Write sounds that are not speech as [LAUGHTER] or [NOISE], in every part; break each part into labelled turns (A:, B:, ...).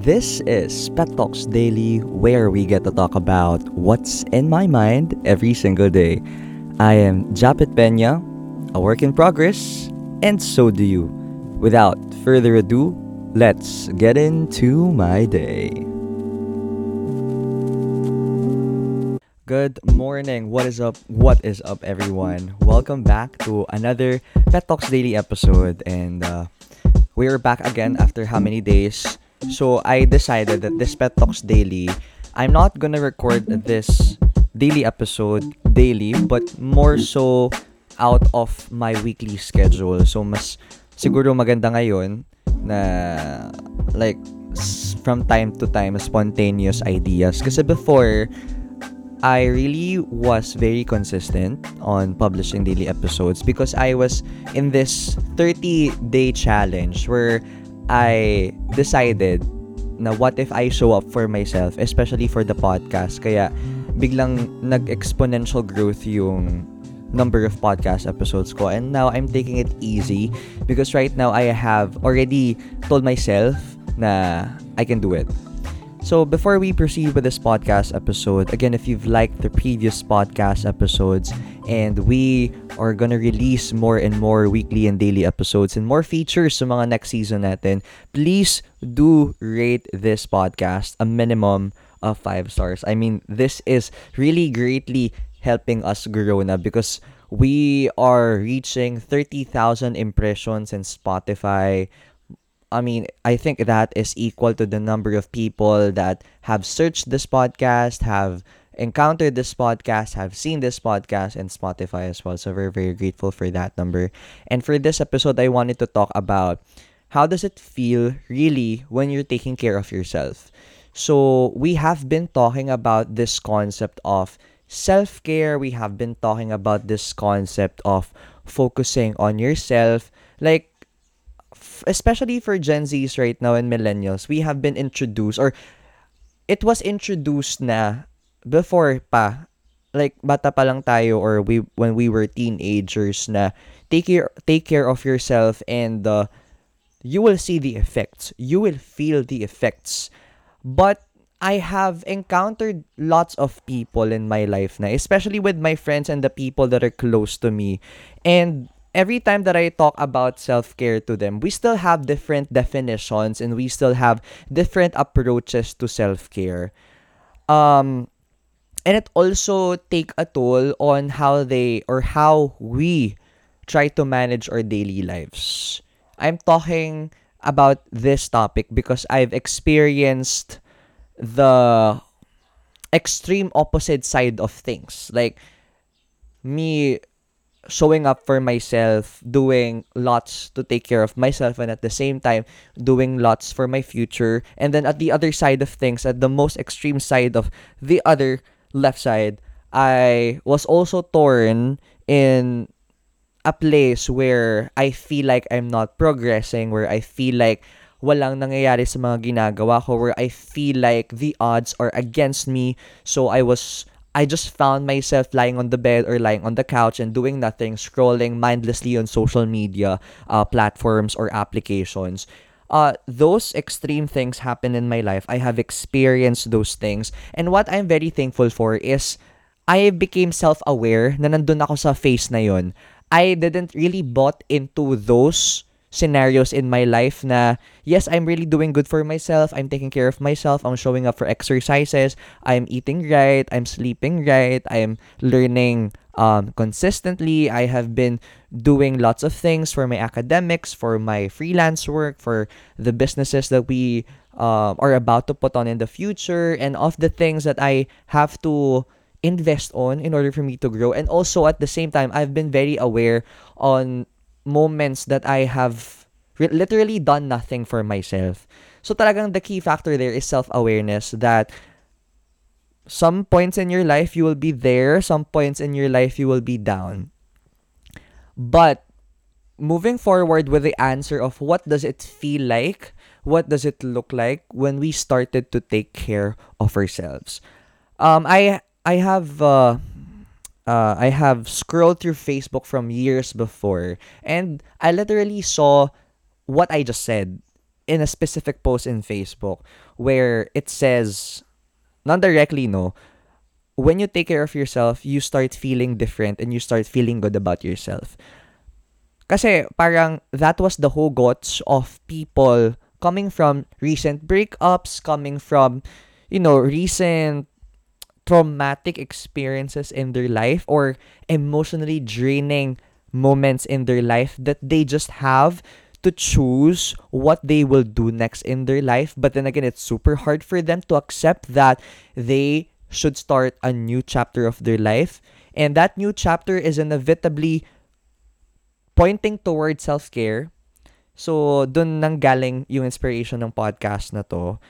A: This is Pet Talks Daily, where we get to talk about what's in my mind every single day. I am Japit Pena, a work in progress, and so do you. Without further ado, let's get into my day. Good morning. What is up? What is up, everyone? Welcome back to another Pet Talks Daily episode, and uh, we're back again after how many days? So I decided that this Pet Talks Daily, I'm not gonna record this daily episode daily, but more so out of my weekly schedule. So mas siguro maganda ngayon na like from time to time spontaneous ideas. Kasi before, I really was very consistent on publishing daily episodes because I was in this 30 day challenge where I decided na what if I show up for myself, especially for the podcast. Kaya biglang nag-exponential growth yung number of podcast episodes ko. And now I'm taking it easy because right now I have already told myself na I can do it. So before we proceed with this podcast episode, again, if you've liked the previous podcast episodes and we are gonna release more and more weekly and daily episodes and more features sa mga next season natin, please do rate this podcast a minimum of 5 stars. I mean, this is really greatly helping us grow na because we are reaching 30,000 impressions in Spotify. I mean, I think that is equal to the number of people that have searched this podcast, have encountered this podcast, have seen this podcast, and Spotify as well. So we're very grateful for that number. And for this episode, I wanted to talk about how does it feel really when you're taking care of yourself. So we have been talking about this concept of self-care. We have been talking about this concept of focusing on yourself. Like especially for Gen Zs right now and millennials, we have been introduced or it was introduced na before pa. Like bata pa lang tayo or we when we were teenagers na take care take care of yourself and uh, you will see the effects. You will feel the effects. But I have encountered lots of people in my life na especially with my friends and the people that are close to me. And every time that I talk about self-care to them, we still have different definitions and we still have different approaches to self-care. Um and it also take a toll on how they or how we try to manage our daily lives. I'm talking about this topic because I've experienced the extreme opposite side of things. Like me showing up for myself, doing lots to take care of myself, and at the same time, doing lots for my future. And then at the other side of things, at the most extreme side of the other left side, I was also torn in a place where I feel like I'm not progressing, where I feel like walang nangyayari sa mga ginagawa ko, where I feel like the odds are against me. So I was I just found myself lying on the bed or lying on the couch and doing nothing, scrolling mindlessly on social media uh, platforms or applications. Uh, those extreme things happen in my life. I have experienced those things. And what I'm very thankful for is I became self-aware na nandun ako sa phase na. I didn't really bought into those scenarios in my life na yes, I'm really doing good for myself. I'm taking care of myself. I'm showing up for exercises. I'm eating right. I'm sleeping right. I'm learning um, consistently. I have been doing lots of things for my academics, for my freelance work, for the businesses that we um, are about to put on in the future, and of the things that I have to invest on in order for me to grow. And also at the same time, I've been very aware on moments that I have re- literally done nothing for myself. So talagang the key factor there is self-awareness that some points in your life you will be there, some points in your life you will be down. But moving forward with the answer of what does it feel like, what does it look like when we started to take care of ourselves. Um I I have uh uh, I have scrolled through Facebook from years before, and I literally saw what I just said in a specific post in Facebook where it says, not directly, no, when you take care of yourself, you start feeling different and you start feeling good about yourself. Kasi parang that was the whole guts of people coming from recent breakups, coming from, you know, recent traumatic experiences in their life or emotionally draining moments in their life that they just have to choose what they will do next in their life. But then again, it's super hard for them to accept that they should start a new chapter of their life. And that new chapter is inevitably pointing towards self-care. So, dun nang galing yung inspiration ng podcast na to.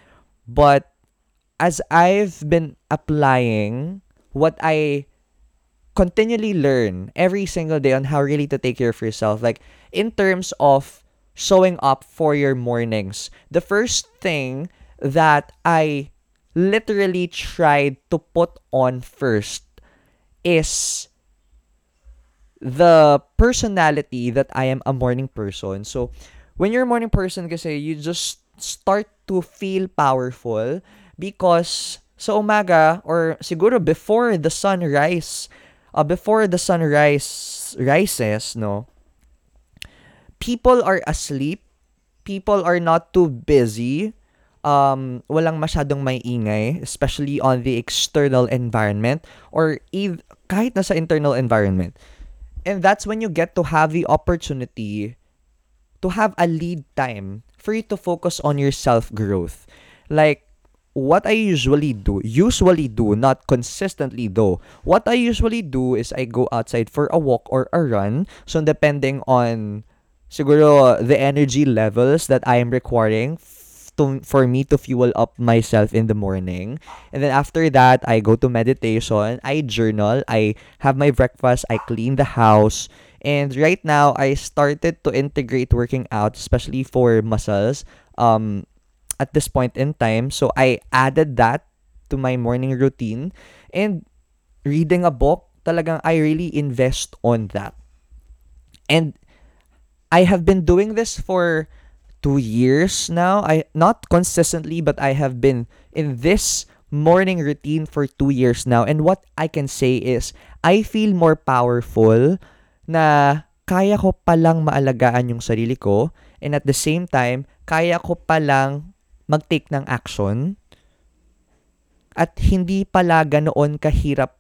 A: But, as I've been applying what I continually learn every single day on how really to take care of yourself, like, in terms of showing up for your mornings, the first thing that I literally tried to put on first is the personality that I am a morning person. So, when you're a morning person you just start to feel powerful because sa umaga or siguro before the sun rise, uh, before the sun rise, rises, no, people are asleep, people are not too busy, um, walang masyadong may ingay, especially on the external environment or ev- kahit nasa internal environment. And that's when you get to have the opportunity to have a lead time for you to focus on your self-growth. Like, what I usually do, usually do, not consistently though, what I usually do is I go outside for a walk or a run. So, depending on siguro the energy levels that I am requiring to for me to fuel up myself in the morning. And then after that, I go to meditation, I journal, I have my breakfast, I clean the house. And right now, I started to integrate working out, especially for muscles. Um, at this point in time, so I added that to my morning routine and reading a book. Talagang I really invest on that. And I have been doing this for two years now. I not consistently, but I have been in this morning routine for two years now. And what I can say is, I feel more powerful na kaya ko palang maalagaan yung sarili ko and at the same time, kaya ko palang mag-take ng action at hindi pala ganoon kahirap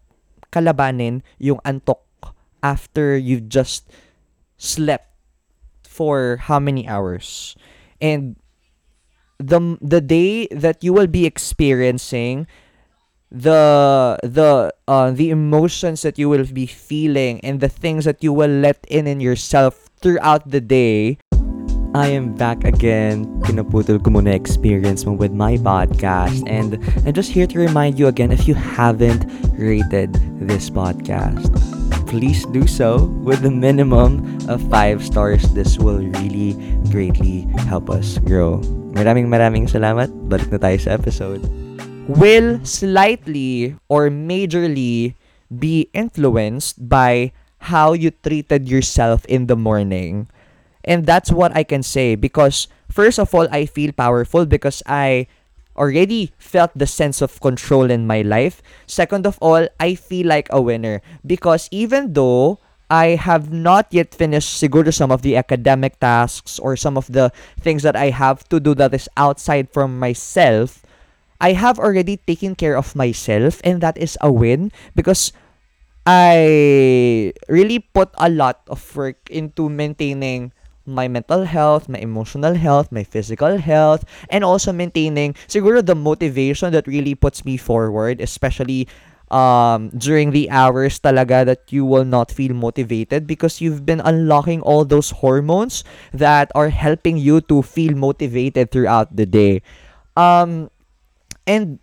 A: kalabanin yung antok after you've just slept for how many hours. And the the day that you will be experiencing the the uh, the emotions that you will be feeling and the things that you will let in in yourself throughout the day I am back again. Pinaputol ko muna experience mo with my podcast. And I'm just here to remind you again if you haven't rated this podcast, please do so with a minimum of 5 stars. This will really greatly help us grow. Maraming maraming salamat. Balik na tayo sa episode. Will slightly or majorly be influenced by how you treated yourself in the morning. And that's what I can say because first of all, I feel powerful because I already felt the sense of control in my life. Second of all, I feel like a winner because even though I have not yet finished siguro some of the academic tasks or some of the things that I have to do that is outside from myself, I have already taken care of myself and that is a win because I really put a lot of work into maintaining my mental health, my emotional health, my physical health, and also maintaining siguro the motivation that really puts me forward, especially um, during the hours talaga that you will not feel motivated because you've been unlocking all those hormones that are helping you to feel motivated throughout the day. Um, and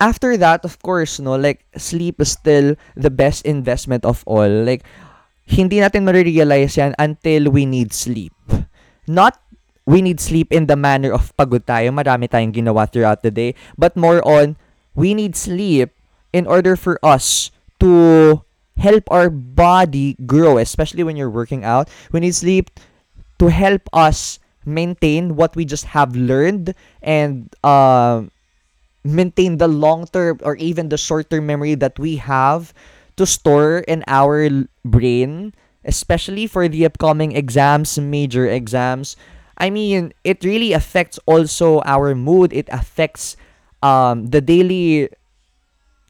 A: after that, of course, no, like sleep is still the best investment of all. Like hindi natin marirealize yan until we need sleep. Not we need sleep in the manner of pagod tayo, marami tayong ginawa throughout the day, but more on, we need sleep in order for us to help our body grow, especially when you're working out. We need sleep to help us maintain what we just have learned and uh, maintain the long term or even the short term memory that we have to store in our brain, especially for the upcoming exams, major exams. I mean, it really affects also our mood. It affects um, the daily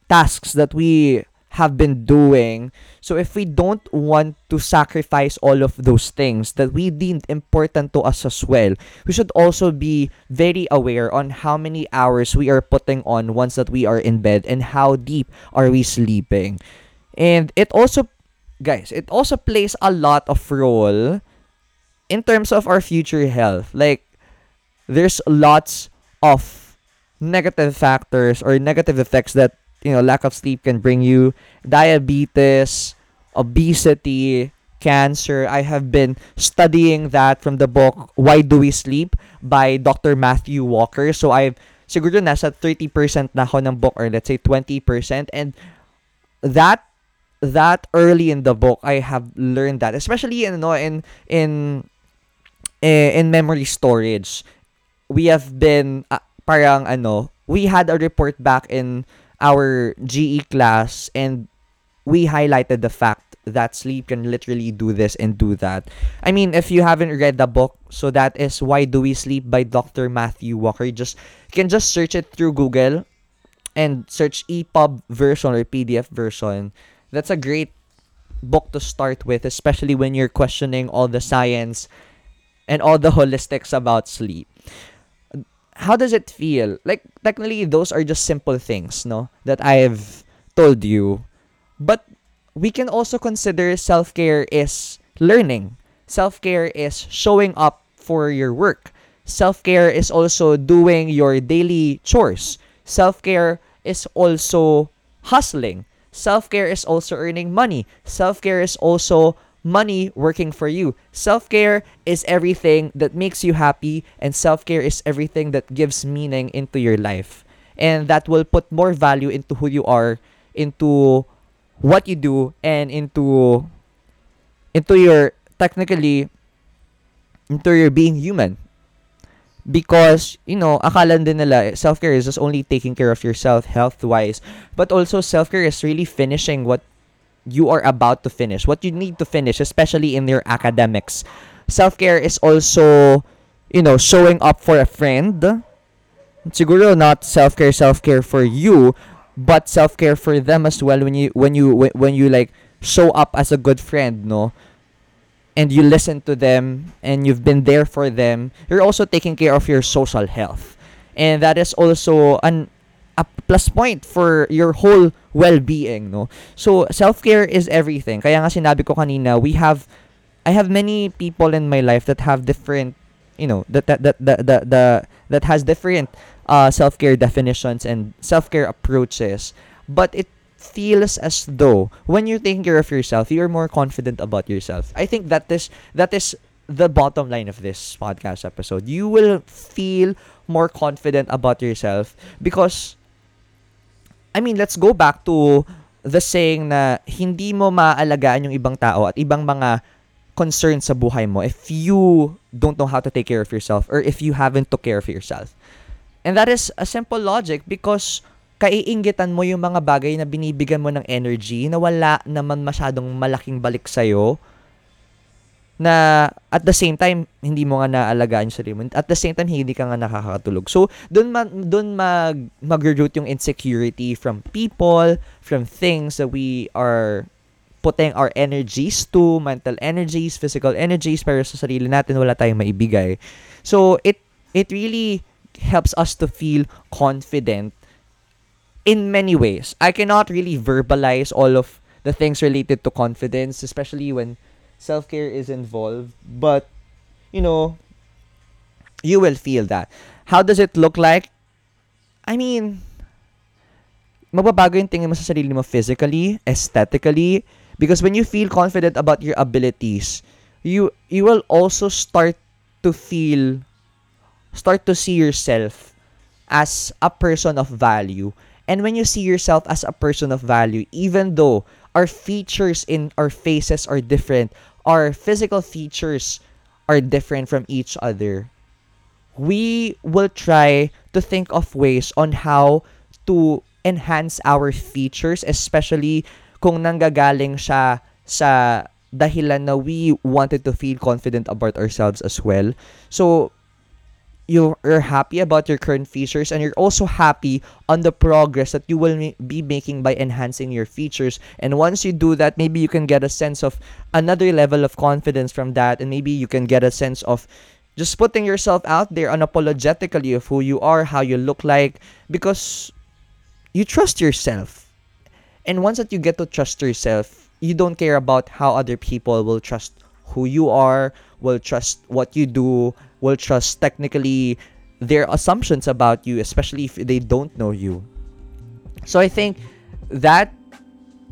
A: tasks that we have been doing. So if we don't want to sacrifice all of those things that we deemed important to us as well, we should also be very aware on how many hours we are putting on once that we are in bed and how deep are we sleeping. And it also guys, it also plays a lot of role in terms of our future health. Like there's lots of negative factors or negative effects that you know lack of sleep can bring you. Diabetes obesity cancer. I have been studying that from the book why do we sleep? by dr matthew walker. So i've siguro nasa 30% na ako ng book or let's say 20% and that that early in the book i have learned that especially in no in in eh, in memory storage we have been uh, parang ano we had a report back in our GE class and we highlighted the fact that sleep can literally do this and do that. I mean, if you haven't read the book, so that is Why Do We Sleep by Dr. Matthew Walker. You just you can just search it through Google and search EPUB version or PDF version. That's a great book to start with, especially when you're questioning all the science and all the [LAUGHS] holistics about sleep how does it feel? Like technically those are just simple things, no, that I've told you. But we can also consider self-care is learning. Self-care is showing up for your work. Self-care is also doing your daily chores. Self-care is also hustling. Self-care is also earning money. Self-care is also money working for you. Self care is everything that makes you happy, and self care is everything that gives meaning into your life. And that will put more value into who you are, into what you do, and into into your technically into your being human. Because, you know, akala din nila self-care is just only taking care of yourself health-wise. But also, self-care is really finishing what you are about to finish, what you need to finish, especially in your academics. Self care is also, you know, showing up for a friend. Siguro not self care, self care for you, but self care for them as well. When you when you when you like show up as a good friend, no, and you listen to them and you've been there for them, you're also taking care of your social health, and that is also an a plus point for your whole well-being, no? So, self-care is everything. Kaya nga sinabi ko kanina, we have I have many people in my life that have different, you know, that that that that that, that, that has different uh self-care definitions and self-care approaches, but it feels as though when you're taking care of yourself, you're more confident about yourself. I think that is that is the bottom line of this podcast episode. You will feel more confident about yourself because I mean, let's go back to the saying na hindi mo maaalagaan yung ibang tao at ibang mga concerns sa buhay mo if you don't know how to take care of yourself or if you haven't took care of yourself. And that is a simple logic because kaiinggitan mo yung mga bagay na binibigyan mo ng energy na wala naman masyadong malaking balik sa'yo na at the same time hindi mo nga naalagaan yung sarili mo. At the same time hindi ka nga nakakatulog. So doon ma, doon mag mag-root yung insecurity from people from things that we are putting our energies to mental energies physical energies pero sa sarili natin wala tayong maibigay. So it it really helps us to feel confident in many ways i cannot really verbalize all of the things related to confidence especially when self care is involved, but you know, you will feel that. How does it look like? I mean, magbabago yung tingin mo sa sarili mo physically, aesthetically, because when you feel confident about your abilities, you you will also start to feel start to see yourself as a person of value. And when you see yourself as a person of value, even though our features in our faces are different, our physical features are different from each other, we will try to think of ways on how to enhance our features, especially kung nanggagaling siya sa dahilan na we wanted to feel confident about ourselves as well. So, you're happy about your current features and you're also happy on the progress that you will be making by enhancing your features. And once you do that maybe you can get a sense of another level of confidence from that and maybe you can get a sense of just putting yourself out there unapologetically of who you are how you look like because you trust yourself. And once that you get to trust yourself you don't care about how other people will trust who you are will trust what you do will trust technically their assumptions about you, especially if they don't know you. So I think that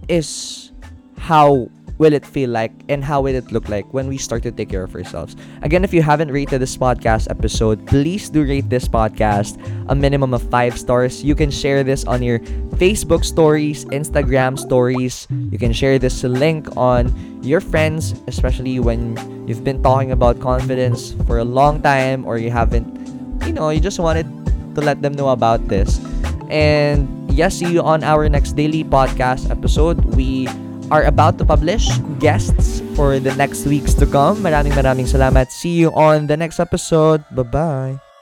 A: is how will it feel like and how will it look like when we start to take care of ourselves. Again, if you haven't rated this podcast episode, please do rate this podcast a minimum of five stars. You can share this on your Facebook stories, Instagram stories. You can share this link on your friends, especially when you've been talking about confidence for a long time or you haven't, you know, you just wanted to let them know about this. And yes, see you on our next daily podcast episode. We are about to publish guests for the next weeks to come. Maraming maraming salamat. See you on the next episode. Bye-bye.